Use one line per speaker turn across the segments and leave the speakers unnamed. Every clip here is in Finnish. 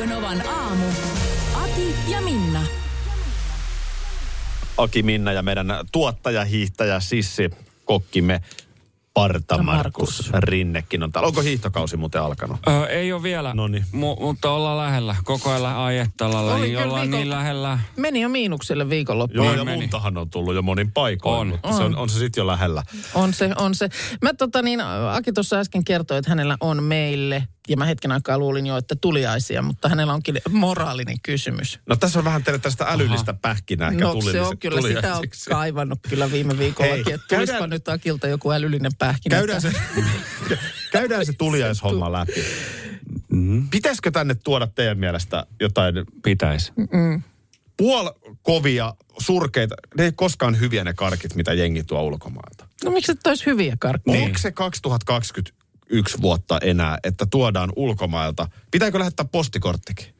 Radio Novan aamu. Ati ja Minna.
Aki Minna ja meidän tuottaja, hiihtäjä, sissi, kokkimme Parta
Ja
Markus
Markus.
Rinnekin on täällä. Onko hiihtokausi muuten alkanut?
Öö, ei ole vielä,
Noniin.
Mu- mutta ollaan lähellä. Koko ajan ajettalalla, niin ollaan
viikon-
niin lähellä.
Meni jo miinukselle viikonloppu.
Joo,
Niin
ja
meni.
luntahan on tullut jo monin paikoin,
On.
mutta se on, on se sitten jo lähellä.
On se, on se. Mä tota niin, Aki tuossa äsken kertoi, että hänellä on meille, ja mä hetken aikaa luulin jo, että tuliaisia, mutta hänellä onkin moraalinen kysymys.
No tässä on vähän teille tästä älyllistä pähkinää ehkä
No
tuli,
se on kyllä, sitä on kaivannut kyllä viime viikollakin,
Hei,
että tulispa nyt Akilta joku älyllinen pähkinä.
Käydään se, käydään se tuliaishomma läpi. Pitäisikö tänne tuoda teidän mielestä jotain
Pitäisi.
puol kovia, surkeita, ne ei koskaan hyviä ne karkit, mitä jengi tuo ulkomailta.
No miksi et olisi hyviä karkkeja?
Niin. Onko se 2021 vuotta enää, että tuodaan ulkomailta? Pitääkö lähettää postikorttikin?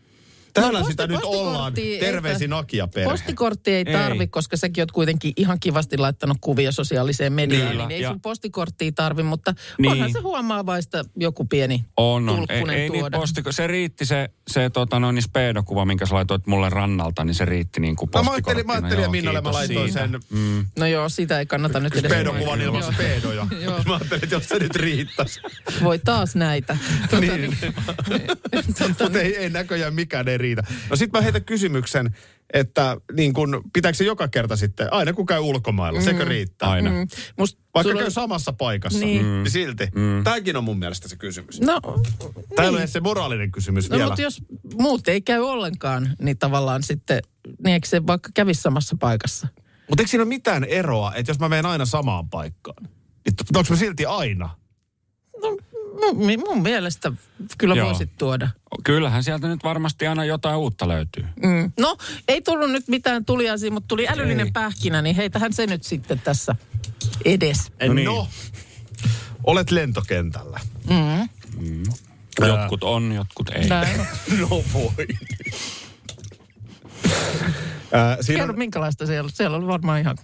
Täällä
No,
sitä
posti-
nyt ollaan. Terveisin Akia perhe.
Postikortti ei tarvi,
Ei.
koska säkin oot kuitenkin ihan kivasti laittanut kuvia sosiaaliseen mediaan.
Kyllä,
Niin ei
ja-
sun postikorttia tarvi, mutta
Niin.
onhan se huomaavaista joku pieni
On, on. Ei, ei
tuoda.
posti, se riitti se, se tota, noin, niin speedokuva, minkä sä laitoit mulle rannalta, niin se riitti niin kuin
No, mä ajattelin, mä ajattelin ja
Joo,
Minnalle mä laitoin
siitä.
sen
Mm.
No joo, sitä ei kannata nyt edes...
speedokuvan ilman speedoja. Mä ajattelin, että jos se nyt riittäisi.
Voi taas näitä. Tota,
niin. Mutta ei, ei näköjään mikään ei riitä. No sit mä heitän kysymyksen, että niin kun, pitääkö se joka kerta sitten, aina kun käy ulkomailla, sekö riittää?
Aina.
Mm, Must,
Vaikka
sulla-
käy samassa paikassa,
Niin.
niin, silti. Mm. Tämäkin on mun mielestä se kysymys.
No,
Tämä ole edes se moraalinen kysymys
no
vielä.
mutta jos muut ei käy ollenkaan, niin tavallaan sitten, niin eikö se vaikka kävisi samassa paikassa?
Mutta eikö siinä ole mitään eroa, että jos mä menen aina samaan paikkaan, niin onko mä silti aina?
Mun, mun mielestä kyllä
Joo.
voisit tuoda.
Kyllähän sieltä nyt varmasti aina jotain uutta löytyy.
Mm. No, ei tullut nyt mitään tuliaisia, mutta tuli älyllinen pähkinä, niin heitähän se nyt sitten tässä edes.
No niin.
no. Olet lentokentällä.
Jotkut on, jotkut ei.
Näin.
No voi. Äh, siinä
Kerro,
on,
minkälaista siellä on. Siellä oli varmaan ihan...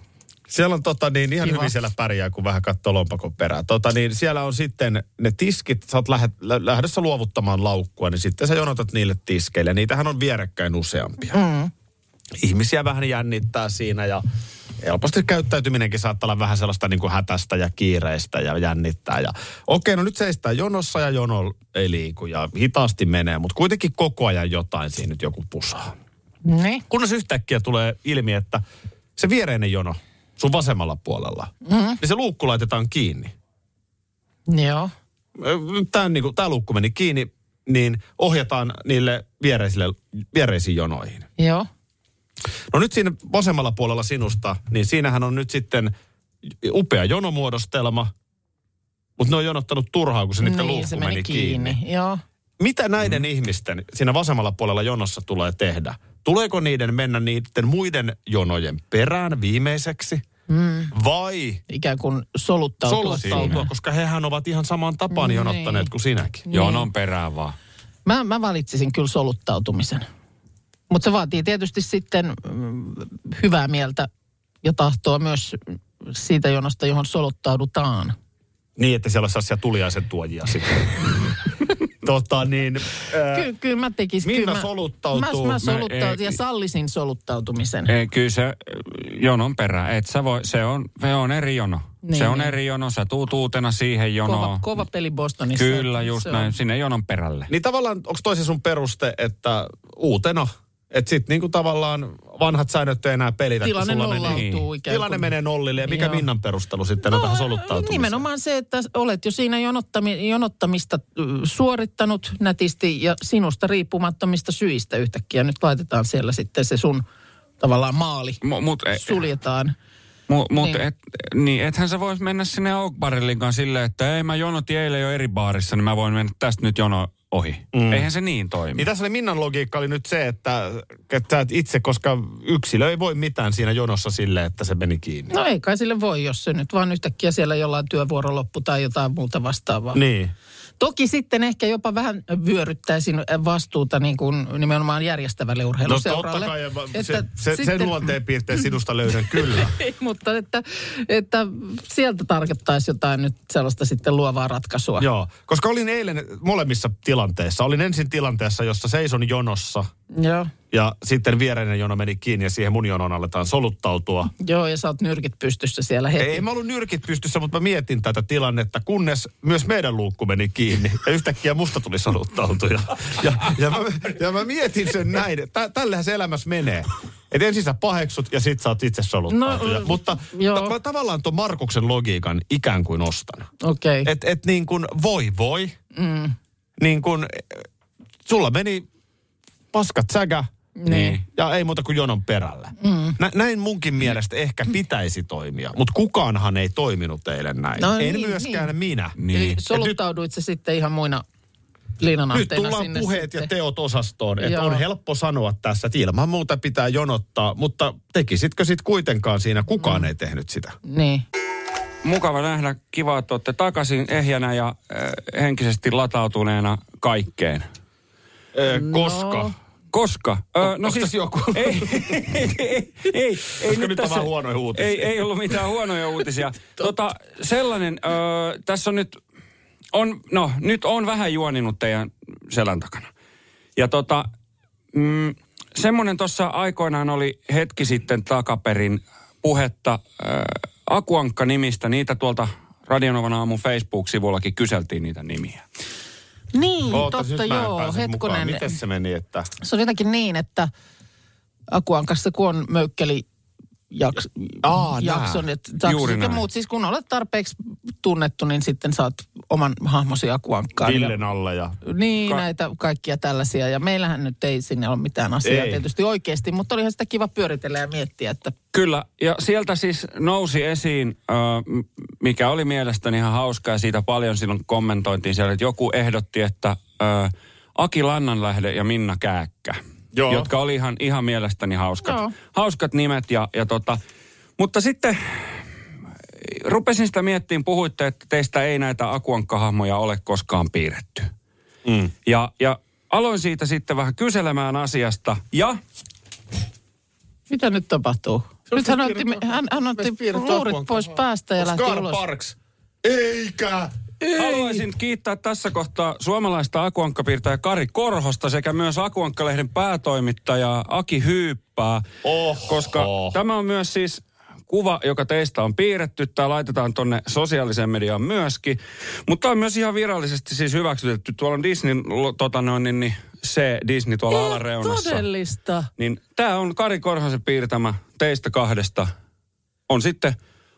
siellä on tota, niin, ihan
Kiva.
hyvin siellä pärjää, kun vähän katsoo lompakon perään. Tota, niin, siellä on sitten ne tiskit, sä oot lähet, lä- lähdössä luovuttamaan laukkua, niin sitten sä jonotat niille tiskeille. Niitähän on vierekkäin useampia. Mm. Ihmisiä vähän jännittää siinä ja helposti käyttäytyminenkin saattaa olla vähän sellaista niin kuin hätästä ja kiireistä ja jännittää. Ja, okei, no nyt seistään jonossa ja jono ei liiku ja hitaasti menee, mutta kuitenkin koko ajan jotain siinä nyt joku pusaa.
Niin.
Kunnes yhtäkkiä tulee ilmi, että se viereinen jono sun vasemmalla puolella, mm-hmm. niin se luukku laitetaan kiinni.
Joo.
Tämä, niin tämä luukku meni kiinni, niin ohjataan niille viereisille, viereisiin jonoihin.
Joo.
No nyt siinä vasemmalla puolella sinusta, niin siinähän on nyt sitten upea jonomuodostelma, mutta ne on jonottanut turhaa, kun se niiden
niin,
luukku
se
meni,
meni kiinni.
kiinni.
Joo.
Mitä näiden mm. ihmisten siinä vasemmalla puolella jonossa tulee tehdä? Tuleeko niiden mennä niiden muiden jonojen perään viimeiseksi? Mm. Vai
Ikään kuin soluttautua
soluttautua,
siinä.
koska hehän ovat ihan samaan tapaan
Niin.
jonottaneet kuin sinäkin.
Jonon perään vaan.
Mä, mä valitsisin kyllä soluttautumisen. Mutta se vaatii tietysti sitten mm, hyvää mieltä ja tahtoa myös siitä jonosta, johon soluttaudutaan.
Niin, että siellä olisi sellaisia tuliaisen tuojia sitten. tota niin, ää,
Ky- kyllä mä tekisin.
Minna
kyllä mä,
soluttautuu.
Mä, mä soluttautin
ei-
ja sallisin soluttautumisen.
Ei, kyllä se jonon perään. Et sä voi, se on, se on eri jono.
Niin,
se on
niin.
eri jono. Sä tuut uutena siihen jonoon.
Kova, kova peli Bostonissa.
Kyllä, just
Se on-
näin. Sinne jonon perälle.
Niin tavallaan, onko toisen sun peruste, että uutena, että sitten niinku tavallaan vanhat säännöt ei enää pelitä, kun
Tilanne
sulla
nollautuu
menee,
Niin.
ikään
tilanne
kuin.
menee nollille. Ja mikä
Joo.
Minnan perustelu sitten on tähän soluttautumiseen?
Nimenomaan se, että olet jo siinä jonottami, jonottamista suorittanut nätisti ja sinusta riippumattomista syistä yhtäkkiä. Nyt laitetaan siellä sitten se sun tavallaan maali.
Mut, mut, e-
Suljetaan.
Mu, mut
Niin.
Et, niin, ethän sä vois mennä sinne Oak Barrelin kanssa silleen, että ei mä jonotin eilen jo eri baarissa, niin mä voin mennä tästä nyt jono ohi. Mm. Eihän se niin toimi.
Niin tässä oli Minnan logiikka oli nyt se, että, että sä et itse, koska yksilö ei voi mitään siinä jonossa sille, että se meni kiinni.
No ei kai sille voi, jos se nyt vaan yhtäkkiä siellä jollain työvuoro loppu tai jotain muuta vastaavaa.
Niin.
Toki sitten ehkä jopa vähän vyöryttäisin vastuuta niin kuin nimenomaan järjestävälle
No
urheiluseuralle.
totta kai,
Että
se, se,
sitten-
sen luonteen piirteen sinusta löydän kyllä.
Mutta että, että sieltä tarkoittaisi jotain nyt sellaista sitten luovaa ratkaisua.
Joo, koska olin eilen molemmissa tilanteissa. Olin ensin tilanteessa, jossa seison jonossa
Joo.
Ja sitten viereinen jono meni kiinni ja siihen mun jonon aletaan soluttautua.
Joo, ja sä oot nyrkit pystyssä siellä heti.
Ei mä ollut nyrkit pystyssä, mutta mä mietin tätä tilannetta, kunnes myös meidän luukku meni kiinni. Ja yhtäkkiä musta tuli soluttautuja. Ja, ja, mä, ja mä mietin sen näin, että tällähän se elämässä menee. Et ensin sä paheksut ja sit sä oot itse soluttautuja.
No,
mutta
joo.
ta- tavallaan tuon Markuksen logiikan ikään kuin ostan.
Okei. Okay.
Et, et niin kuin voi voi. Mm. Niin kuin eh, sulla meni paskat säkä.
Niin.
Ja ei muuta kuin jonon perällä. Mm. Nä, näin munkin mielestä ehkä pitäisi toimia. Mutta kukaanhan ei toiminut eilen näin.
No
en
niin,
myöskään
niin.
minä.
Niin.
Eli soluttauduit se sitten ihan muina
Nyt tullaan
sinne
puheet
sitten.
ja teot osastoon. Että on helppo sanoa tässä, että ilman muuta pitää jonottaa. Mutta tekisitkö sit kuitenkaan siinä? Kukaan
Mm.
ei tehnyt sitä.
Niin.
Mukava nähdä. Kiva, että olette takaisin ehjänä ja äh, henkisesti latautuneena kaikkeen.
Ö, koska?
Koska? Ö, no
onks tässä joku?
Ei, ei, ei, ei, ei
nyt on vähän huonoja uutisia?
Ei, ei ollut mitään huonoja uutisia. tota, sellainen, ö, tässä on nyt, on, no nyt on vähän juoninut teidän selän takana. Ja tota, mm, semmoinen tuossa aikoinaan oli hetki sitten takaperin puhetta ö, Akuankka-nimistä. Niitä tuolta Radionovan aamun Facebook-sivullakin kyseltiin niitä nimiä.
Niin,
Ootas,
totta joo, hetkonen.
Miten se meni, että...
Se on jotenkin niin, että Akuan kanssa kun on möykkeli jaks,
Aa,
jakson,
nää.
että
Juuri näin.
muut, siis kun olet tarpeeksi tunnettu, niin sitten saat oman hahmosi Akuankkaan. Ja-
Villen alla ja...
Niin,
Ka-
näitä kaikkia tällaisia. Ja meillähän nyt ei sinne ole mitään asiaa
Ei.
tietysti oikeasti, mutta olihan sitä kiva pyöritellä ja miettiä, että
Kyllä, ja sieltä siis nousi esiin, m- mikä oli mielestäni ihan hauska, ja siitä paljon silloin kommentointiin siellä, että joku ehdotti, että ö, Aki Lannanlähde ja Minna Kääkkä,
Joo.
jotka oli ihan, ihan mielestäni hauskat,
Joo.
hauskat nimet. Ja, ja tota, mutta sitten rupesin sitä miettimään, puhuitte, että teistä ei näitä akuankkahahmoja ole koskaan piirretty.
Mm.
Ja, ja aloin siitä sitten vähän kyselemään asiasta, ja
mitä nyt tapahtuu? Nyt hän otti, hän, hän otti luurit pois päästä ja lähti ulos.
Parks. Eikä!
Haluaisin kiittää tässä kohtaa suomalaista akuankkapiirtäjä Kari Korhosta sekä myös Akuankkalehden päätoimittaja Aki Hyyppää.
Oho.
Koska tämä on myös siis kuva, joka teistä on piirretty. Tämä laitetaan tonne sosiaaliseen mediaan myöskin. Mutta tämä on myös ihan virallisesti siis hyväksytetty. Tuolla on Disney, tota noin, niin, niin, se Disney tuolla alareunassa.
Todellista.
Niin tämä on Kari Korhosen piirtämä teistä kahdesta. On sitten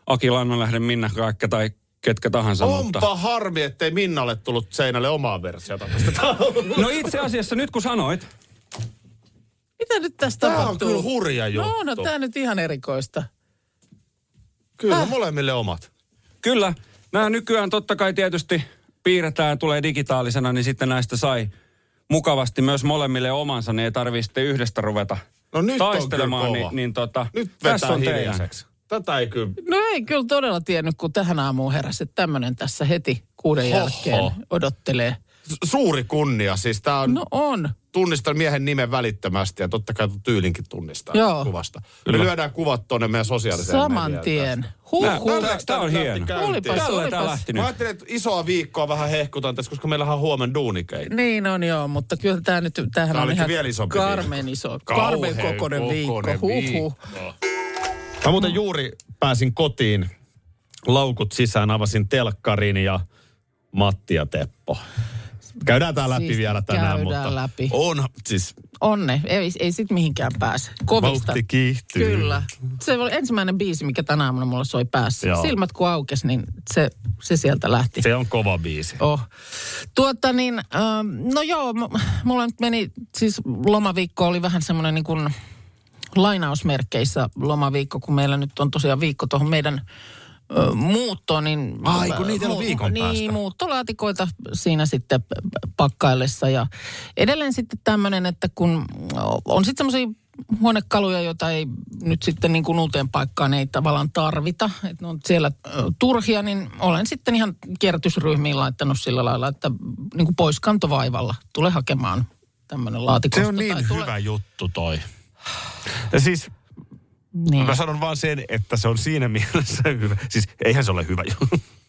Aki Lannanlähden Minna Kaikka tai ketkä tahansa. mutta...
Onpa harmi, ettei Minnalle tullut seinälle omaa versiota tästä.
No itse asiassa nyt kun sanoit,
Mitä nyt tästä
Tämä on
tapahtuu?
kyllä hurja juttu.
No, no tämä nyt ihan erikoista.
Kyllä, molemmille omat.
kyllä, nämä nykyään totta kai tietysti piirretään, tulee digitaalisena, niin sitten näistä sai mukavasti myös molemmille omansa, niin ei tarvitse sitten yhdestä ruveta
No nyt on
taistelemaan.
kyllä
niin, niin tota,
Nyt
tässä on teidän.
hiljaiseksi. Tätä ei kyllä...
No ei kyllä todella tiennyt, kun tähän aamuun heräsi, että tämmöinen tässä heti kuuden
Hoho.
jälkeen odottelee.
Suuri kunnia. Siis tää on...
No on.
Tunnistan miehen nimen välittömästi ja totta kai tyylinkin tunnistaa
Joo.
kuvasta.
Kyllä.
Me lyödään kuvat tuonne meidän sosiaaliseen
Saman tien.
tästä.
Huh,
Nää-
huh.
nää- Tää on hieno.
Olipas,
Tällä tämä
olipas.
lähti
Mä
nyt.
ajattelin, että isoa viikkoa vähän hehkutan tässä, koska meillähän on huomenna duunikeita.
Niin on joo, mutta kyllä tämä nyt, tämähän
Tää
on ihan
vielä isompi
karmen
viikko.
iso, karmen kokoinen viikko. Huhhuh.
viikko. Mä muuten juuri pääsin kotiin, laukut sisään, avasin telkkarin ja Matti ja Teppo. Käydään tää läpi
Siis
vielä tänään,
käydään
mutta
läpi.
on siis
Onne, ei, ei sit mihinkään pääse. Kovista.
vauhti kiihtyy.
Kyllä. Se oli ensimmäinen biisi, mikä tänä aamuna mulla soi päässä.
Joo.
Silmät kun aukesi, niin se, se sieltä lähti.
Se on kova biisi.
Oh. Tuota niin, ähm, no joo, mulla nyt meni, siis lomaviikko oli vähän semmoinen niin kuin lainausmerkkeissä lomaviikko, kun meillä nyt on tosiaan viikko tuohon meidän ö, muuttoon, niin...
Ai, kun niitä ole viikon
Niin,
päästä.
muuttolaatikoita siinä sitten pakkaillessa. Ja edelleen sitten tämmöinen, että kun on sitten semmoisia huonekaluja, joita ei nyt sitten niin kuin uuteen paikkaan ei tavallaan tarvita. Että ne on siellä turhia, niin olen sitten ihan kierrätysryhmiin laittanut sillä lailla, että niin kuin poiskantovaivalla tule hakemaan tämmöinen laatikosta.
Se on niin
tai tule-
hyvä juttu toi. Ja siis
Niin.
mä sanon vaan sen, että se on siinä mielessä hyvä. Siis eihän se ole hyvä.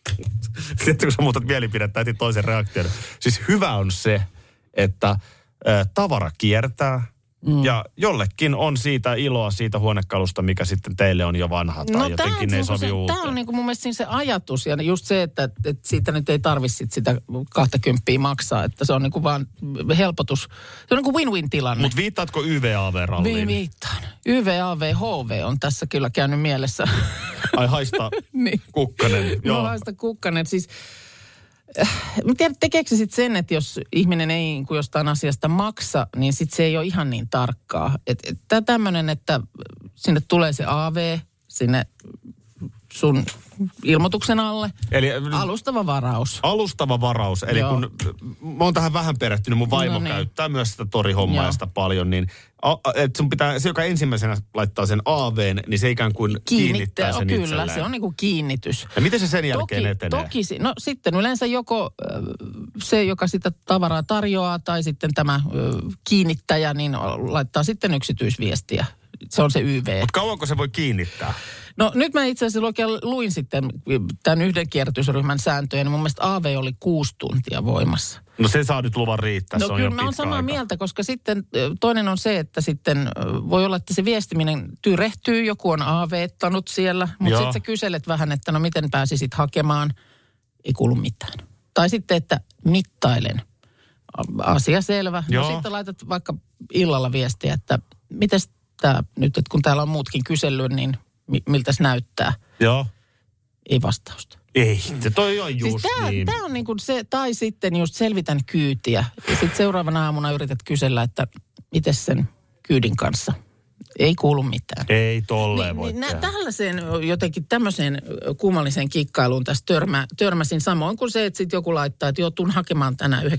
Sitten kun sä muutat mielipidettä, toisen reaktion. Siis hyvä on se, että ä, tavara kiertää. Mm. Ja jollekin on siitä iloa siitä huonekalusta, mikä sitten teille on jo vanha tai no, jotenkin
tää
ei
on
sovi
se,
uuteen.
Tämä on niinku mun mielestä se ajatus ja just se, että, että siitä nyt ei tarvitse sit sitä 20 maksaa, että se on niinku vaan helpotus. Se on niinku win-win tilanne.
Mutta viittaatko
Vi-
YVAV-ralliin?
viittaan. YVAV, HV on tässä kyllä käynyt mielessä.
Ai haista
niin.
kukkanen.
Joo.
Joo.
Mä kukkanen. Siis, mä tiedän, tekeekö se sitten sen, että jos ihminen ei niin kuin jostain asiasta maksa, niin sitten se ei ole ihan niin tarkkaa. Että et, et tämmöinen, että sinne tulee se AV, sinne sun ilmoituksen alle.
Eli
Alustava varaus.
alustava varaus. Eli
Joo.
kun mä oon tähän vähän perehtynyt, mun vaimo
No niin.
käyttää myös sitä torihommaa
Joo.
ja sitä paljon, niin a, a- et sun pitää, se joka ensimmäisenä laittaa sen AVn, niin se ikään kuin kiinnittää, sen
oh, Kyllä,
itselleen.
se on niin kuin kiinnitys.
Ja miten se sen jälkeen
toki,
etenee?
Toki, no sitten yleensä joko ö, se, joka sitä tavaraa tarjoaa, tai sitten tämä ö, kiinnittäjä, niin laittaa sitten yksityisviestiä. Se on se YV.
Mutta kauanko se voi kiinnittää?
No nyt mä itse asiassa luin sitten tämän yhden kierrätysryhmän sääntöjä, niin mun mielestä AV oli kuusi tuntia voimassa.
No se saa nyt luvan riittää,
No
se on
kyllä mä oon samaa
aika.
mieltä, koska sitten toinen on se, että sitten voi olla, että se viestiminen tyrehtyy, joku on AV-ttanut siellä, mutta sitten sä kyselet vähän, että no miten pääsisit hakemaan, ei kuulu mitään. Tai sitten, että mittailen, asia selvä.
Joo.
No sitten laitat vaikka illalla viestiä, että miten tämä nyt, että kun täällä on muutkin kysellyt, niin mi- miltä se näyttää?
Joo.
Ei vastausta.
Ei, se toi on just
Siis tämä,
niin.
tämä on niin kuin se, tai sitten just selvitän kyytiä. Ja sitten seuraavana aamuna yrität kysellä, että miten sen kyydin kanssa. Ei kuulu mitään.
Ei tolleen voi
Niin, niin,
tehdä.
nä- tällaiseen jotenkin tämmöiseen kummalliseen kikkailuun tässä törmä, törmäsin. Samoin kuin se, että sitten joku laittaa, että joo, tuun hakemaan tänään 19-19.30.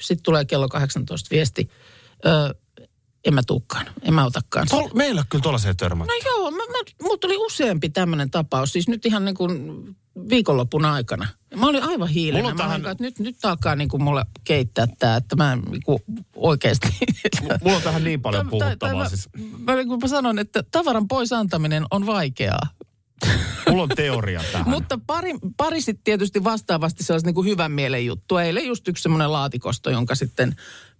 Sitten tulee kello 18 viesti. Ö, en mä tuukkaan, en mä otakaan.
Tol, meillä on kyllä tuollaiseen törmät.
No joo, mä, mulla tuli useampi tämmöinen tapaus, siis nyt ihan niin kuin viikonlopun aikana. Mä olin aivan hiilenä.
Mulla
Mä
tähän-
että nyt, nyt alkaa niin kuin mulle keittää tämä, että mä niin kuin oikeasti...
Mulla on tähän niin paljon puhuttavaa.
mä,
Siis,
mä, niin kuin mä sanon, että tavaran pois antaminen on vaikeaa.
mulla on teoria tähän.
Mutta pari, pari sitten tietysti vastaavasti sellaista niin kuin hyvän mielen juttu. Eilen just yksi semmoinen laatikosto, jonka sitten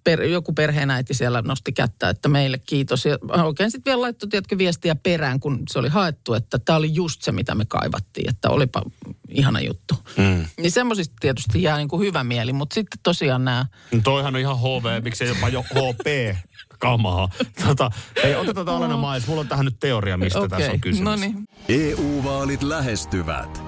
per, joku perheenäiti siellä nosti kättä, että meille kiitos. Ja oikein sitten vielä laittoi, tiedätkö, viestiä perään, kun se oli haettu, että tämä oli just se, mitä me kaivattiin. Että olipa ihana juttu.
Mm.
Niin semmoisista tietysti jää niin kuin hyvä mieli, mutta sitten tosiaan nämä...
No Toihan on ihan HV, miksei jopa jo HP kamaa. Tota, ei, otetaan tämä Alena Mais. Mulla on tähän nyt teoria, mistä
Okei,
tässä on kysymys.
no niin.
EU-vaalit lähestyvät.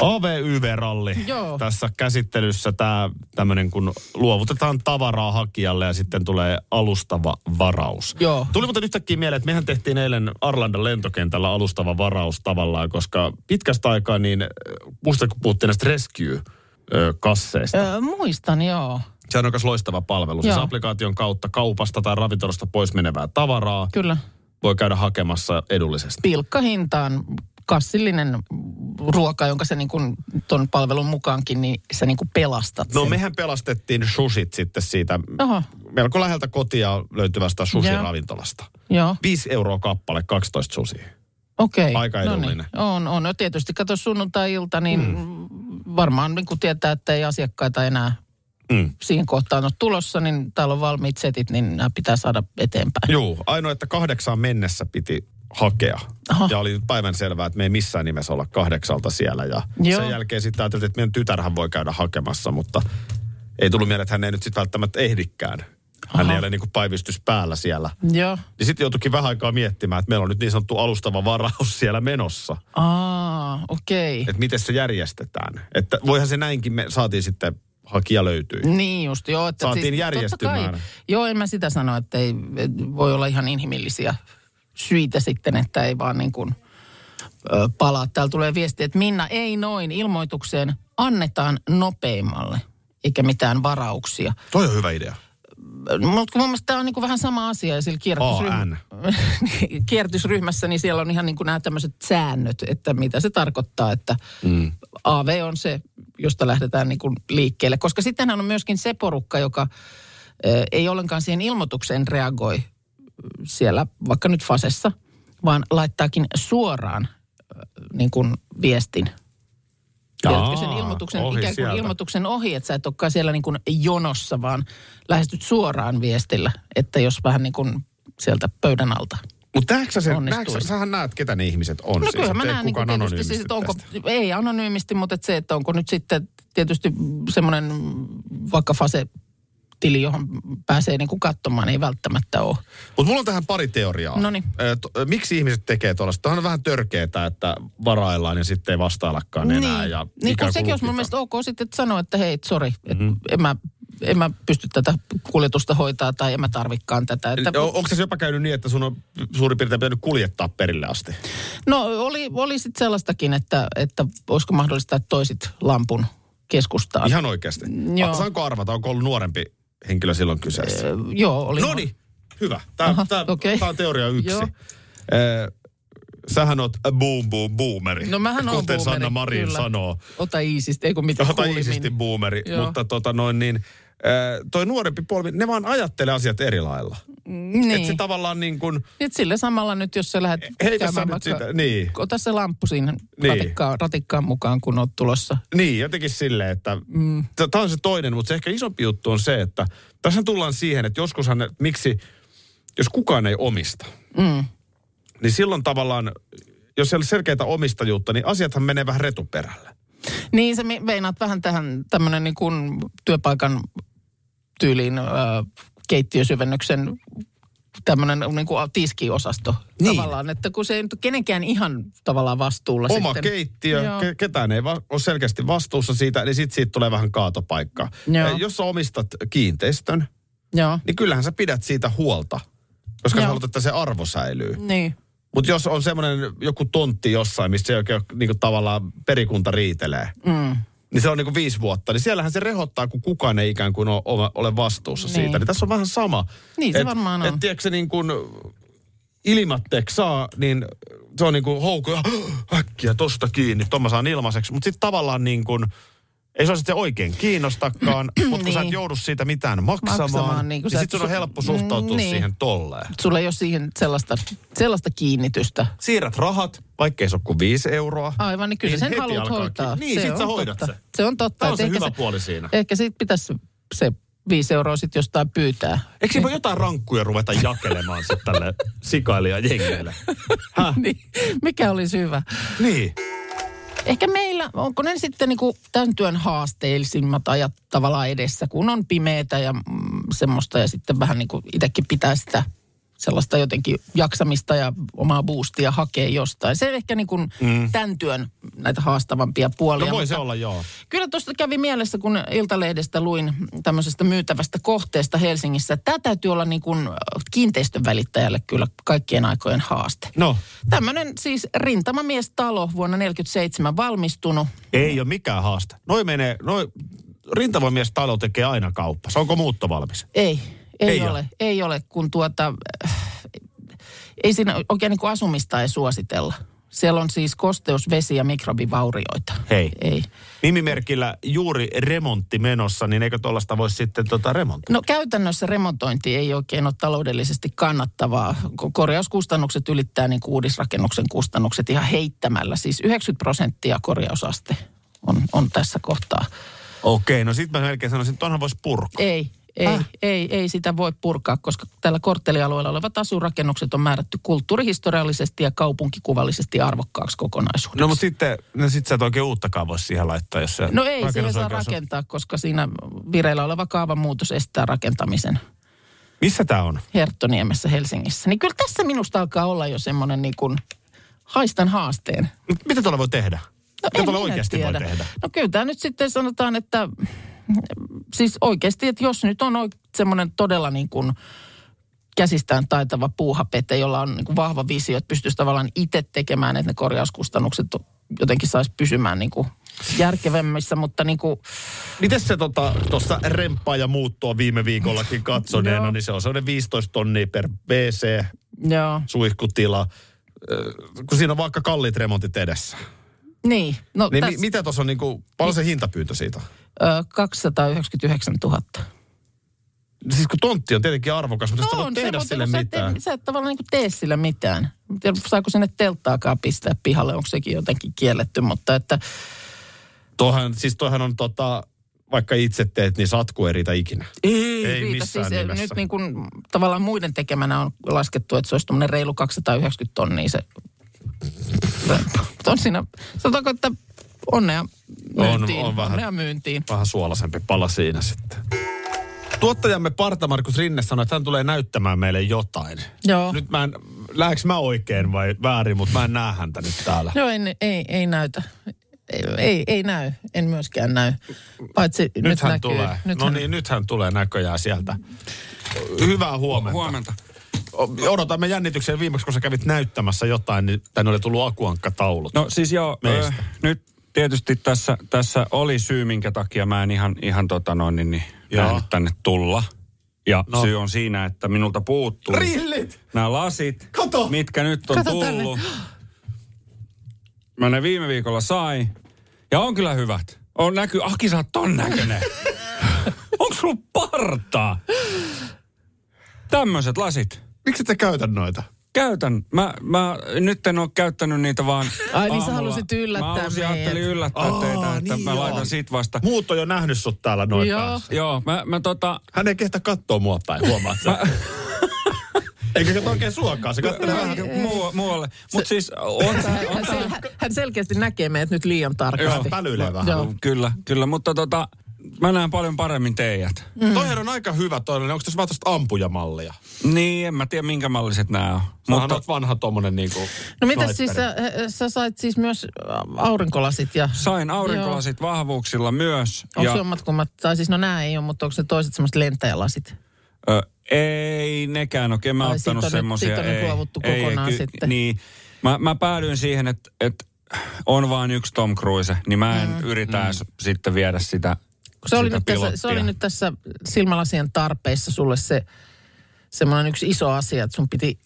AVYV-ralli.
Joo.
Tässä käsittelyssä tämä tämmöinen, kun luovutetaan tavaraa hakijalle ja sitten tulee alustava varaus.
Joo.
Tuli muuten yhtäkkiä mieleen, että mehän tehtiin eilen Arlandan lentokentällä alustava varaus tavallaan, koska pitkästä aikaa niin, äh, muista kun puhuttiin näistä rescue-kasseista.
Öö, muistan, joo.
Se on myös loistava palvelu. Siis
Joo.
applikaation kautta kaupasta tai ravintolasta pois menevää tavaraa.
Kyllä.
voi käydä hakemassa edullisesti.
pilkkahintaan kassillinen ruoka, jonka sä niin kuin ton palvelun mukaankin, niin sä niin kuin pelastat
No
sen.
mehän pelastettiin sushit sitten siitä
Oho,
melko läheltä kotia löytyvästä sushi-ravintolasta.
joo,
5 euroa kappale, 12 susia.
okei.
Aika
no
edullinen.
niin. On, on. No tietysti kato sunnuntai-ilta, niin mm. varmaan niin kuin tietää, että ei asiakkaita enää
Mm.
siihen kohtaan ole tulossa, niin täällä on valmiit setit, niin nämä pitää saada eteenpäin.
Joo, ainoa, että kahdeksaan mennessä piti hakea.
Aha.
Ja oli päivän selvää, että me ei missään nimessä olla kahdeksalta siellä. Ja
Joo.
sen jälkeen sitten ajateltiin, että meidän tytärhän voi käydä hakemassa, mutta ei tullut mieleen, että hän ei nyt sitten välttämättä ehdikään. Hän
Aha.
ei ole niin kuin päivystys päällä siellä.
Joo.
Niin sitten joutuikin vähän aikaa miettimään, että meillä on nyt niin sanottu alustava varaus siellä menossa.
Aa, okei.
Että miten se järjestetään. Että voihan se näinkin, me saatiin sitten, hakija löytyi.
Niin just, joo. Että
Saatiin
totta
järjestymään.
Joo, en mä sitä sano, että ei, et voi olla ihan inhimillisiä syitä sitten, että ei vaan niin kuin ö, palaa. Täällä tulee viesti, että Minna, ei noin, ilmoitukseen annetaan nopeimmalle, eikä mitään varauksia.
Toi on hyvä idea.
Mutta mun mielestä tämä on niin kuin vähän sama asia ja sillä kierrätysryhmä, kierrätysryhmässä, niin siellä on ihan niin kuin nämä tämmöiset säännöt, että mitä se tarkoittaa, että mm. AV on se, josta lähdetään niin kuin liikkeelle. Koska sittenhän on myöskin se porukka, joka ei ollenkaan siihen ilmoitukseen reagoi siellä vaikka nyt Fasessa, vaan laittaakin suoraan ö, niin kuin viestin Tiedätkö sen ilmoituksen,
ohi
ikään kuin
sieltä.
ilmoituksen ohi, että sä et olekaan siellä niin kuin jonossa, vaan lähestyt suoraan viestillä, että jos vähän niin kuin sieltä pöydän alta.
Mutta näetkö sä sen, näetkö, sä- sähän näet, ketä ne ihmiset on.
No
siis,
kyllä mä näen niin tietysti, siis, että onko,
tästä.
ei anonyymisti, mutta että se, että onko nyt sitten tietysti semmoinen vaikka Fase-tili, johon pääsee niin kuin katsomaan, ei välttämättä ole.
Mutta mulla on tähän pari teoriaa.
Noniin.
Miksi ihmiset tekee tuollaista? Tämä on vähän törkeetä, että varaillaan ja sitten ei vastaillakaan enää. Ja
niin
kuin
sekin olisi mun mielestä ok sitten, että sanoa, että hei, sori, mm-hmm. en, mä, en mä pysty tätä kuljetusta hoitaa tai en mä tarvikkaan tätä. Että,
O- Onko se jopa käynyt niin, että sun on suurin piirtein pitänyt kuljettaa perille asti?
No oli, oli sitten sellaistakin, että, että olisiko mahdollista, että toisit lampun keskustaan.
Ihan oikeasti.
Joo.
Saanko arvata, onko ollut nuorempi henkilö silloin kyseessä?
Ö, Joo, oli.
No niin, hyvä. Tämä,
okei.
tämä on teoria yksi.
Joo.
Sähän oot boom boom boomeri.
No mähän oon
Kuten
boomeri,
Sanna Marin
kyllä.
sanoo.
Ota iisisti, ei kun mitä
Ota
kuulimin.
iisisti boomeri.
Joo.
Mutta tota noin niin, toi nuorempi polvi, ne vaan ajattelee asiat eri lailla.
Niin.
Että se tavallaan niin kuin,
Nyt sillä samalla nyt, jos sä lähdet
Heitä sä nyt sitä, niin.
Ota se lamppu siinä
Niin.
ratikkaan, ratikkaan mukaan, kun oot tulossa.
Niin, jotenkin silleen, että mm. tämä on se toinen, mutta se ehkä isompi juttu on se, että tässä tullaan siihen, että joskushan, ne, miksi, jos kukaan ei omista,
Mm.
niin silloin tavallaan, jos ei ole selkeää omistajuutta, niin asiathan menee vähän retuperälle.
Niin, mi- veinaat vähän tähän tämmöinen niin kuin työpaikan tyyliin äh, keittiösyvennyksen tämmöinen niin kuin tiskiosasto
Niin.
tavallaan, että kun se ei nyt kenenkään ihan tavallaan vastuulla
Oma
sitten.
keittiö,
Joo.
ke- ketään ei va- ole selkeästi vastuussa siitä, niin sitten siitä tulee vähän kaatopaikka.
Joo.
Eh, Jos sä omistat kiinteistön,
Joo,
niin kyllähän sä pidät siitä huolta, koska sä
Joo.
haluat, että se arvo säilyy.
niin.
Mutta jos on semmoinen joku tontti jossain, missä ei oikein niin tavallaan perikunta riitelee,
Mm.
Niin se on niinku viisi vuotta. Niin siellähän se rehottaa, kun kukaan ei ikään kuin ole, ole, vastuussa
Niin.
siitä. Niin tässä on vähän sama.
Niin se varmaan on.
Et tiedätkö se niin kuin ilmatteeksi saa, niin se on niin kuin houku, äkkiä tosta kiinni, tuon mä saan ilmaiseksi. Mutta sitten tavallaan niin kuin, ei se sitten oikein kiinnostakaan, mutta kun sä et
Niin.
joudu siitä mitään maksamaan,
Maksamaan,
niin,
niin
niin sitten sun on helppo suhtautua
niin.
siihen tolleen.
Sulla ei ole siihen sellaista, sellaista kiinnitystä.
Siirrät rahat, vaikkei se ole kuin viisi euroa.
Aivan, niin kyllä
Niin
sen haluat hoitaa.
Niin, sit
on
sä hoidat
totta.
se.
Se on totta.
Tämä on se hyvä puoli siinä.
Ehkä siitä pitäisi se viisi euroa sitten jostain pyytää.
Eikö siinä voi jotain rankkuja ruveta jakelemaan sitten tälle sikailijajengeille? Häh?
niin, mikä olisi hyvä?
Niin.
Ehkä meillä, onko ne sitten niinku tämän työn haasteellisimmat ajat tavallaan edessä, kun on pimeätä ja mm, semmoista ja sitten vähän niin kuin itsekin pitää sitä sellaista jotenkin jaksamista ja omaa boostia hakea jostain. Se ehkä niin kuin mm. tämän työn näitä haastavampia puolia.
No voi se olla, joo.
Kyllä tuosta kävi mielessä, kun Iltalehdestä luin tämmöisestä myytävästä kohteesta Helsingissä. Tämä täytyy olla niin kuin kiinteistön välittäjälle kyllä kaikkien aikojen haaste.
No,
Tämmöinen siis rintamamiestalo vuonna 1947 valmistunut.
ei ole mikään haaste. Noi menee, noi, rintavoimies talo tekee aina kauppa. Se onko muutto valmis?
Ei, ei,
Ei
ole,
ole.
ei ole, kun tuota... äh, ei siinä oikein niin kuin asumista ei suositella. Siellä on siis kosteus, vesi ja mikrobivaurioita.
Hei.
Ei.
Nimimerkillä juuri remontti menossa, niin eikö tuollaista voisi sitten tota remontoida?
No käytännössä remontointi ei oikein ole taloudellisesti kannattavaa. Ko- Korjauskustannukset ylittää niin kuin uudisrakennuksen kustannukset ihan heittämällä. Siis 90 prosenttia korjausaste on, on tässä kohtaa.
Okei, no sitten mä melkein sanoisin, että onhan voisi purkaa.
Ei, ei,
Häh?
ei, ei sitä voi purkaa, koska tällä korttelialueella olevat asurakennukset on määrätty kulttuurihistoriallisesti ja kaupunkikuvallisesti arvokkaaksi kokonaisuudeksi.
No mutta sitten, no sit sä et oikein uuttakaan voi siihen laittaa, jos se
No ei siihen saa
on-
rakentaa, koska siinä vireillä oleva kaavan muutos estää rakentamisen
Missä tämä on?
Herttoniemessä Helsingissä. Niin kyllä tässä minusta alkaa olla jo semmoinen niin kuin haistan haasteen.
Mitä tuolla voi tehdä?
No
Mitä
en
tuolla oikeasti voi
tiedä.
tehdä?
No kyllä tämä nyt sitten sanotaan, että siis oikeasti, että jos nyt on semmoinen todella niin kuin käsistään taitava puuhapete, jolla on niin kuin vahva visio, että pystyisi tavallaan itse tekemään, että ne korjauskustannukset jotenkin saisi pysymään niin kuin järkevämmissä, mutta niin kuin,
Miten se tuossa tota, remppaa ja muuttoa viime viikollakin katsoneena, niin se on sellainen 15 tonnia per BC,
joo,
suihkutila, kun siinä on vaikka kalliit remontit edessä.
niin. No
Niin mi-
tässä,
mitä tuossa on niinku, paljon se hintapyyntö siitä?
Ö, 299 000.
Siis kun tontti on tietenkin arvokas, mutta no, sä voit tehdä
mutta
sille
sä
mitään.
Et, sä et tavallaan niin tee sillä mitään. Saako sinne telttaakaan pistää pihalle, onko sekin jotenkin kielletty, mutta että
Toihan, siis toihan on tota, vaikka itse teet, niin satku ei riitä ikinä.
ei,
Ei
riitä.
missään
siis,
nimessä.
Nyt niin kuin tavallaan muiden tekemänä on laskettu, että se olisi tuommoinen reilu 290 tonnia se. On siinä, sanotaanko, että onnea myyntiin.
on vähän.
Onnea myyntiin.
Vähän suolaisempi pala siinä sitten. Tuottajamme Parta Markus Rinne sanoi, että hän tulee näyttämään meille jotain.
Joo.
Nyt mä en, lähdekö mä oikein vai väärin, mutta mä en näe häntä nyt täällä.
Joo, ei, ei, ei näytä. Ei, ei, ei näy, en myöskään näy. Paitsi nyt,
nyt hän
näkyy.
tulee.
Nyt
no niin, nyt hän tulee näköjään sieltä. Hyvää huomenta.
Huomenta.
Odotamme jännitykseen viimeksi, kun sä kävit näyttämässä jotain, niin tänne oli tullut akuankkataulut.
No siis joo,
Meistä.
ö, nyt tietysti tässä, tässä oli syy, minkä takia mä en ihan, ihan tota noin, niin, niin tänne tulla. Ja
No.
syy on siinä, että minulta puuttuu
Rillit!
nämä lasit,
Kato!
mitkä nyt on
Kato
tullut. Mä ne viime viikolla sain. Ja on kyllä hyvät. On näky, Aki sä oot ton näköinen. Onko sulla partaa? Tämmöiset lasit.
Miksi et sä käytä noita?
Käytän. Mä, mä nyt en ole käyttänyt niitä vaan
Ai niin, sä halusit yllättää
Mä halusin, ajattelin yllättää
Aa,
teitä, että
niin
mä
joo.
laitan sit vasta.
Muut on jo nähnyt sut täällä noin
Joo.
päässä.
Joo, mä, mä tota...
Hän ei kehtä katsoa mua päin, huomaat sä. Eikä kato oikein suokaan, se katselee vähän.
Muu, muualle. Mutta siis on tää, on
Hän, sel, hän selkeästi näkee meidät nyt liian tarkasti.
Joo, pälyilee vähän.
Joo.
Kyllä, kyllä. Mutta tota, mä näen paljon paremmin teijät.
Mm. Toihan on aika hyvä toinen. Onko tässä vaan tosta ampujamallia?
Niin, en mä tiedä minkä malliset nämä on.
Mutta
Mutta
vanha tommonen niinku
No mitä siis sä, sä sait siis myös aurinkolasit ja...
sain aurinkolasit vahvuuksilla myös.
Onko
ja,
se jommat kummat, tai siis no nämä ei ole, mutta onko ne toiset semmoiset lentäjälasit?
ö, ei nekään oikein mä
Ai,
ottanut
sit on nyt-
semmosia.
sit on nyt
ei,
luovuttu
ei,
kokonaan
ky-
sitten.
Niin. Mä, mä päädyin siihen, että, että on vain yksi Tom Cruise, niin mä en mm. yritä mm. sitten viedä sitä
Kun se, oli nyt tässä, se oli nyt tässä silmälasien tarpeissa sulle se semmoinen yksi iso asia, että sun piti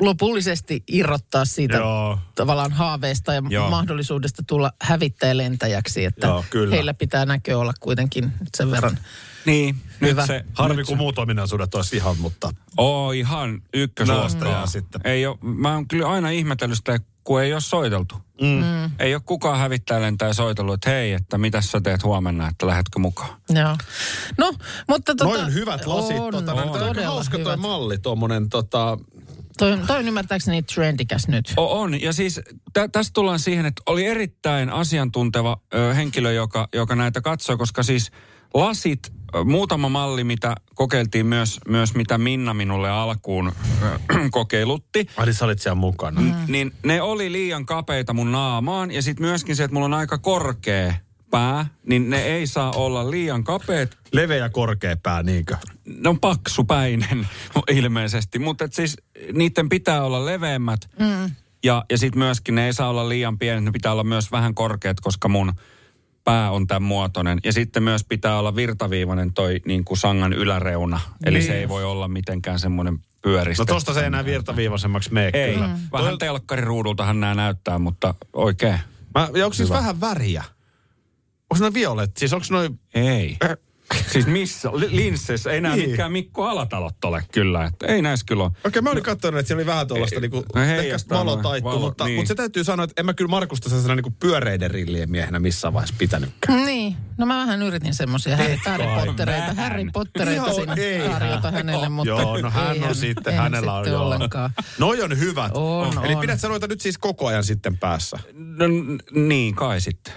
lopullisesti irrottaa siitä
Joo.
tavallaan haaveesta ja
Joo.
mahdollisuudesta tulla hävittäjälentäjäksi, että
Joo, kyllä.
heillä pitää näkö olla kuitenkin nyt sen verran.
Niin,
Hyvä.
nyt se...
Harmi,
nyt
kun muut ominaisuudet olisi ihan, mutta...
Oo, ihan ykkösluokkaa.
Näistä ja sitten.
Ei ole, mä oon kyllä aina ihmetellyt sitä, kun ei ole soiteltu. Mm. Ei ole kukaan hävittäjä lentää soitellut, että hei, että mitä sä teet huomenna, että lähdetkö mukaan.
Joo. No, mutta tota,
Noin hyvät lasit.
On,
tota,
on,
on, on hauska toi
hyvät.
malli, tuommoinen tota...
Toi, toi on ymmärtääkseni trendikäs nyt.
O, on, ja siis tä, tästä tullaan siihen, että oli erittäin asiantunteva ö, henkilö, joka, joka näitä katsoi, koska siis lasit, muutama malli, mitä kokeiltiin myös, myös mitä Minna minulle alkuun kokeilutti,
Ai sä olit siellä mukana. Mm.
niin ne oli liian kapeita mun naamaan. Ja sitten myöskin se, että mulla on aika korkea pää, niin ne ei saa olla liian kapeat.
Leveä korkea pää, niinkö?
Ne on paksupäinen ilmeisesti, mutta siis niiden pitää olla leveämmät. Mm. Ja, ja sitten myöskin ne ei saa olla liian pienet, ne pitää olla myös vähän korkeat, koska mun pää on tämän muotoinen. Ja sitten myös pitää olla virtaviivainen toi niin kuin sangan yläreuna. Eli
Niin.
se ei voi olla mitenkään semmoinen pyöristä.
No tosta se ei enää virtaviivaisemmaksi mene
Ei,
kyllä.
mm. vähän telkkariruudultahan nämä näyttää, mutta oikein.
Mä, ja onko siis vähän väriä? Onko noin violetti? Siis onko noin...
Ei. Siis missä? Li- Linsseissä ei nämä
Niin.
mitkään Mikko Alatalot ole kyllä. Että ei näissä kyllä ole.
Okei, mä olin katsonut, että siellä oli vähän tuollaista
Ei,
niinku,
no
ehkä valo taittu,
valo,
mutta,
niin.
mutta, se täytyy sanoa, että en mä kyllä Markusta sellaisena niinku pyöreiden rillien miehenä missään vaiheessa pitänytkään.
Niin, no mä vähän yritin semmoisia Harry, Harry Pottereita,
vähän.
Harry Pottereita
Joo,
siinä
ei
tarjota
hän.
hänelle, mutta
Joo, no hän
ei
on sitten, hänellä on
sitten
joo.
ollenkaan.
Noi on hyvät.
On,
Eli
on.
pidät sä noita nyt siis koko ajan sitten päässä?
No, niin, kai sitten.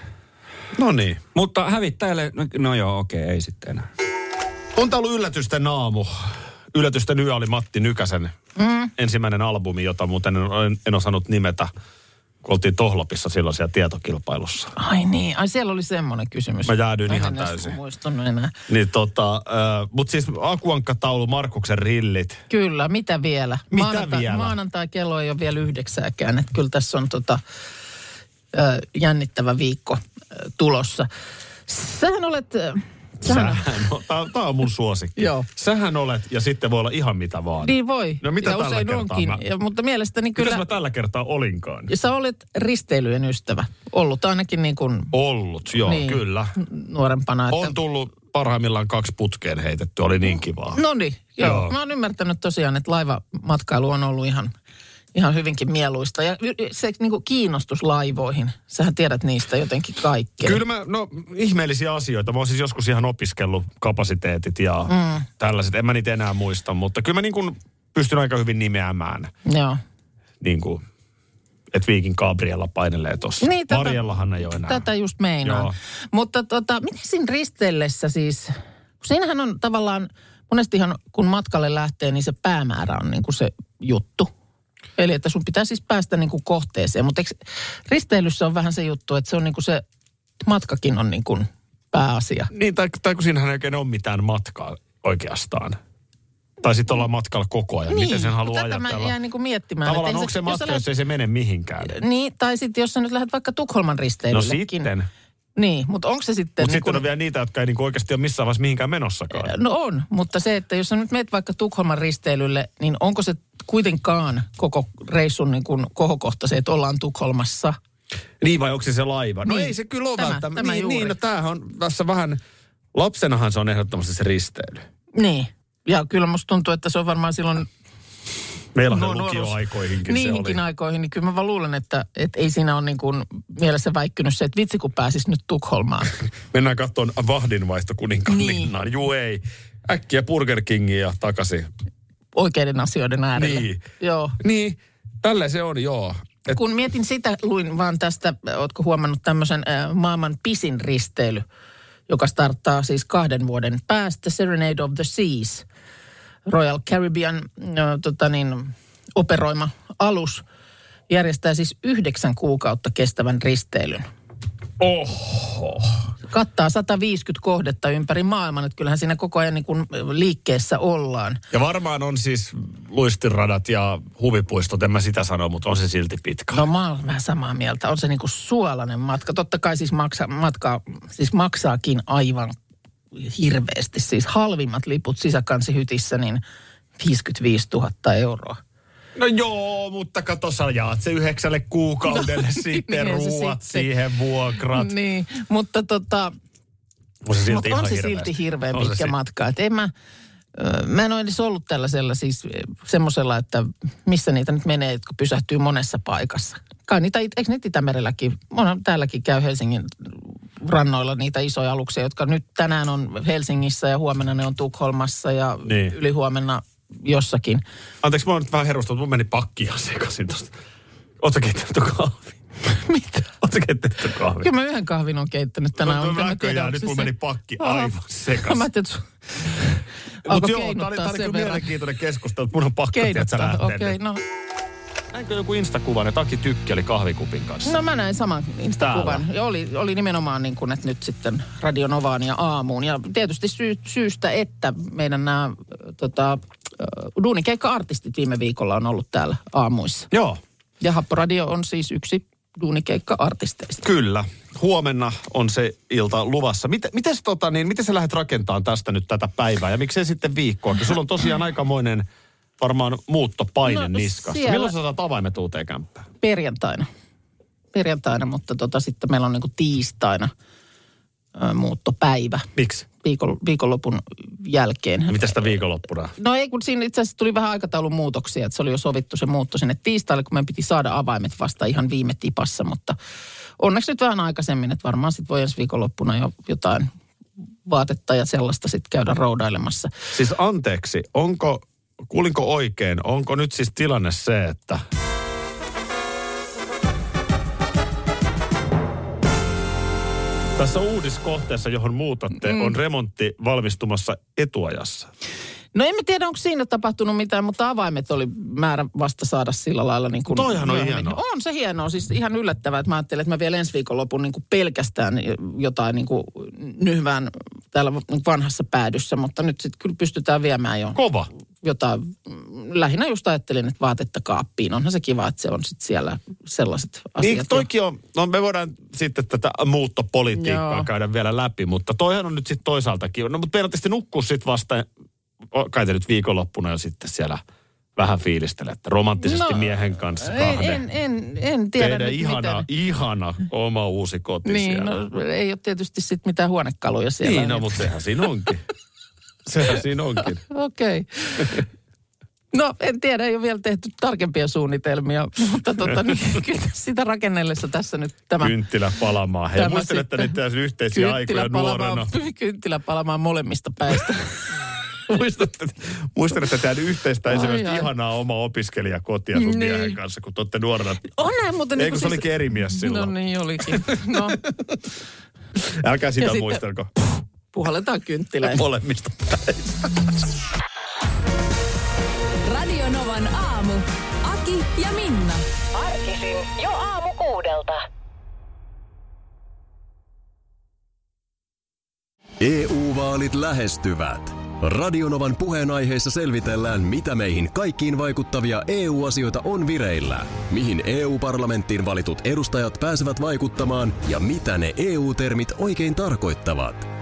No niin.
Mutta hävittäjälle, no, no joo, okei, ei sitten enää.
On tää ollut yllätysten aamu. Yllätysten yö oli Matti Nykäsen mm. ensimmäinen albumi, jota muuten en, en osannut nimetä, kun oltiin Tohlopissa silloin siellä tietokilpailussa.
Ai niin, ai siellä oli semmoinen kysymys.
Mä jäädyin
Mä
ihan täysin.
muistunut enää.
Niin tota, äh, mutta siis Akuankka-taulu, Markuksen rillit.
Kyllä, mitä vielä?
Mitä
maanantai,
vielä?
Maanantai kello ei ole vielä yhdeksääkään, että kyllä tässä on tota, ö, jännittävä viikko tulossa. Sähän olet... ö, Sähän,
Sähän on, tää, tää on mun suosikki.
Joo.
Sähän olet, ja sitten voi olla ihan mitä vaan.
niin voi.
No mitä
ja
tällä
usein
kertaa
onkin.
mä-
Ja, mutta mielestäni
Mitäs
kyllä...
mä tällä kertaa olinkaan?
Ja sä olet risteilyjen ystävä. Ollut ainakin niin kuin
Ollut, joo,
Niin.
kyllä.
nuorempana. Että...
On tullut parhaimmillaan kaksi putkeen heitetty, oli niin kivaa.
No niin. Joo.
joo.
Mä oon ymmärtänyt tosiaan, että laivamatkailu on ollut ihan, ihan hyvinkin mieluista. Ja se niin kuin kiinnostus laivoihin, sähän tiedät niistä jotenkin kaikkea.
Kyllä mä, no ihmeellisiä asioita. Mä oon siis joskus ihan opiskellut kapasiteetit ja mm. tällaiset. En mä niitä enää muista, mutta kyllä mä niin kuin pystyn aika hyvin nimeämään,
Joo.
niin kuin, että Viikin Gabriella painelee tuossa.
Niin, tätä-
Marjellahan ei ole enää.
Tätä just meinaan.
Joo.
Mutta tota, miten siinä risteillessä siis, kun siinähän on tavallaan, monestihan kun matkalle lähtee, niin se päämäärä on niin kuin se juttu. Eli että sun pitää siis päästä niin kuin kohteeseen. Mutta risteilyssä on vähän se juttu, että se on niin kuin se matkakin on niin kuin pääasia.
Niin, tai, tai kun siinähän ei oikein ole mitään matkaa oikeastaan. Tai sitten ollaan matkalla koko ajan. Miten sen haluaa
tätä
ajatella?
mä jään niin kuin miettimään.
Tavallaan onko se
jos
matka, jos
lähdet-
ei se mene mihinkään?
Niin, tai sitten jos sä nyt lähdet vaikka Tukholman
No
risteilyllekin.
sitten.
Niin, mutta onko se sitten...
Mutta
niin
sitten on vielä niitä, jotka ei niinku oikeasti ole missään vaiheessa mihinkään menossakaan.
No on, mutta se, että jos sä nyt meet vaikka Tukholman risteilylle, niin onko se kuitenkaan koko reissun niin kuin kohokohta se, että ollaan Tukholmassa?
Niin vai onko se se laiva? No
Niin.
ei se kyllä ole
Tämä-
välttämättä.
tämä
niin,
juuri.
niin, no tämähän on tässä vähän, lapsenahan se on ehdottomasti se risteily.
Niin. Ja kyllä musta tuntuu, että se on varmaan silloin
Meillä on
No,
lukioaikoihinkin
niihinkin
se oli.
aikoihin, niin kyllä mä vaan luulen, että, että ei siinä ole niin kuin mielessä väikkynyt se, että vitsi kun pääsis nyt Tukholmaan.
Mennään katsomaan vahdinvaihto kuninkaan
Niin.
niin. linnaan. Juu ei. Äkkiä Burger Kingiin ja takaisin.
Oikeiden asioiden äärelle.
Niin.
Joo.
Niin, tällä se on, joo. Et,
Kun mietin sitä, luin vaan tästä, ootko huomannut tämmöisen äh, maailman pisin risteily, joka starttaa siis kahden vuoden päästä, Serenade of the Seas, Royal Caribbean äh, tota niin, operoima alus, järjestää siis yhdeksän kuukautta kestävän risteilyn.
Oho.
Kattaa 150 kohdetta ympäri maailman, että kyllähän siinä koko ajan niin kuin liikkeessä ollaan.
Ja varmaan on siis luistiradat ja huvipuistot, en mä sitä sano, mutta on se silti pitkä.
No mä oon vähän samaa mieltä. On se niinku suolainen matka. Totta kai siis, maksa, matka, siis maksaakin aivan hirveästi. Siis halvimmat liput sisäkansihytissä, niin 55 000 euroa.
No joo, mutta kato sä jaat se yhdeksälle kuukaudelle no, sitten, ruuat
sitten.
siihen, vuokrat.
Niin, mutta tota,
On se silti
Mutta on se
hirveästi.
silti hirveän
On
pitkä matka. Et en mä, mä en ole edes ollut tällaisella siis semmoisella, että missä niitä nyt menee, kun pysähtyy monessa paikassa. Kai niitä, it- eikö niitä Itämerelläkin, on, täälläkin käy Helsingin rannoilla niitä isoja aluksia, jotka nyt tänään on Helsingissä ja huomenna ne on Tukholmassa ja
niin.
ylihuomenna jossakin.
Anteeksi, mä oon nyt vähän herustunut, mun meni pakki ihan sekaisin tosta. Ootko keittänyt kahvi?
Mitä?
Ootko keittänyt kahvi?
Kyllä mä yhden kahvin on keittänyt tänään.
No, no,
mä
näköjään,
tiedä,
nyt mulla
se-
meni pakki
Aha.
aivan sekaisin.
Mä ajattelin,
Mutta joo, tää oli, tää oli kyllä
verran.
mielenkiintoinen keskustelu, että mun on pakko lähteä
okei, no
Näinkö joku Instakuvan, että Aki tykkäili kahvikupin kanssa?
No mä näin saman Insta-kuvan. Ja oli, oli nimenomaan niin kuin, että nyt sitten Radio Novaan ja aamuun. Ja tietysti sy- syystä, että meidän nämä tota, duunikeikka-artistit viime viikolla on ollut täällä aamuissa.
Joo,
Ja Happoradio on siis yksi duunikeikka-artisteista.
kyllä. Huomenna on se ilta luvassa. Miten, mites, tota, niin, miten sä lähdet rakentamaan tästä nyt tätä päivää ja miksei sitten viikkoa? Sulla on tosiaan aikamoinen, varmaan muuttopaine
No,
niskassa.
siellä-
Milloin sä saat avaimet uuteen kämppään?
perjantaina. Perjantaina, mutta tota, sitten meillä on niinku tiistaina ö, muuttopäivä
Miksi?
Viikon, viikonlopun jälkeen.
Mitä sitä viikonloppuna?
No ei, kun siinä itse asiassa tuli vähän aikataulun muutoksia, että se oli jo sovittu se muutto sinne tiistaille, kun meidän piti saada avaimet vasta ihan viime tipassa, mutta onneksi nyt vähän aikaisemmin, että varmaan sitten voi ensi viikonloppuna jo jotain vaatetta ja sellaista sitten käydä roudailemassa.
Siis anteeksi, onko, kuulinko oikein, onko nyt siis tilanne se, että tässä uudiskohteessa, johon muutatte, mm. on remontti valmistumassa etuajassa.
No emme tiedä, onko siinä tapahtunut mitään, mutta avaimet oli määrä vasta saada sillä lailla niin kuin
Toihan on hienoa.
On se hienoa, siis ihan yllättävää, että mä ajattelin, että mä vielä ensi viikonlopun niin kuin pelkästään jotain niin kuin nyhvään täällä niin vanhassa päädyssä, mutta nyt sitten kyllä pystytään viemään jo
Kova.
Jotain, mm, lähinnä just ajattelin, että vaatetta kaappiin. Onhan se kiva, että se on sitten siellä sellaiset asiat.
Niin, toikin on, no me voidaan sitten tätä muuttopolitiikkaa
Joo.
käydä vielä läpi, mutta toihan on nyt sitten toisaalta kiva. No mutta meidän tietysti nukkuu sitten vasta, kai te nyt viikonloppuna jo sitten siellä vähän fiilistelette romanttisesti
No,
miehen kanssa
en,
kahden.
en, en, en tiedä
Teidän
nyt
ihana,
miten.
ihana oma uusi koti
Niin,
siellä.
no, ei ole tietysti sitten mitään huonekaluja siellä.
niin no, mutta sehän siinä onkin. sehän siinä onkin.
Okei. No en tiedä, ei ole vielä tehty tarkempia suunnitelmia, mutta tota, niin, kyllä sitä rakennellessa tässä nyt tämä
Kynttilä palamaan. Hei,
Tämä
muistelette
sitten-
niitä tässä yhteisiä aikoja nuorena.
kynttilä palamaan molemmista päistä.
Muistatte, muistelette teidän yhteistä
Ai,
esimerkiksi
ai.
ihanaa oma opiskelijakotia sun
Niin.
miehen kanssa, kun te olette nuorena.
On näin.
Ei,
niin
kun se olikin eri mies silloin.
No niin olikin. No,
Älkää sitä
sitten-
muistelko.
Puhalletaan kynttilää.
Molemmista
Radio Novan aamu. Aki ja Minna.
Arkisin jo aamu kuudelta.
EU-vaalit lähestyvät. Radionovan puheenaiheessa selvitellään, mitä meihin kaikkiin vaikuttavia EU-asioita on vireillä, mihin EU-parlamenttiin valitut edustajat pääsevät vaikuttamaan ja mitä ne EU-termit oikein tarkoittavat.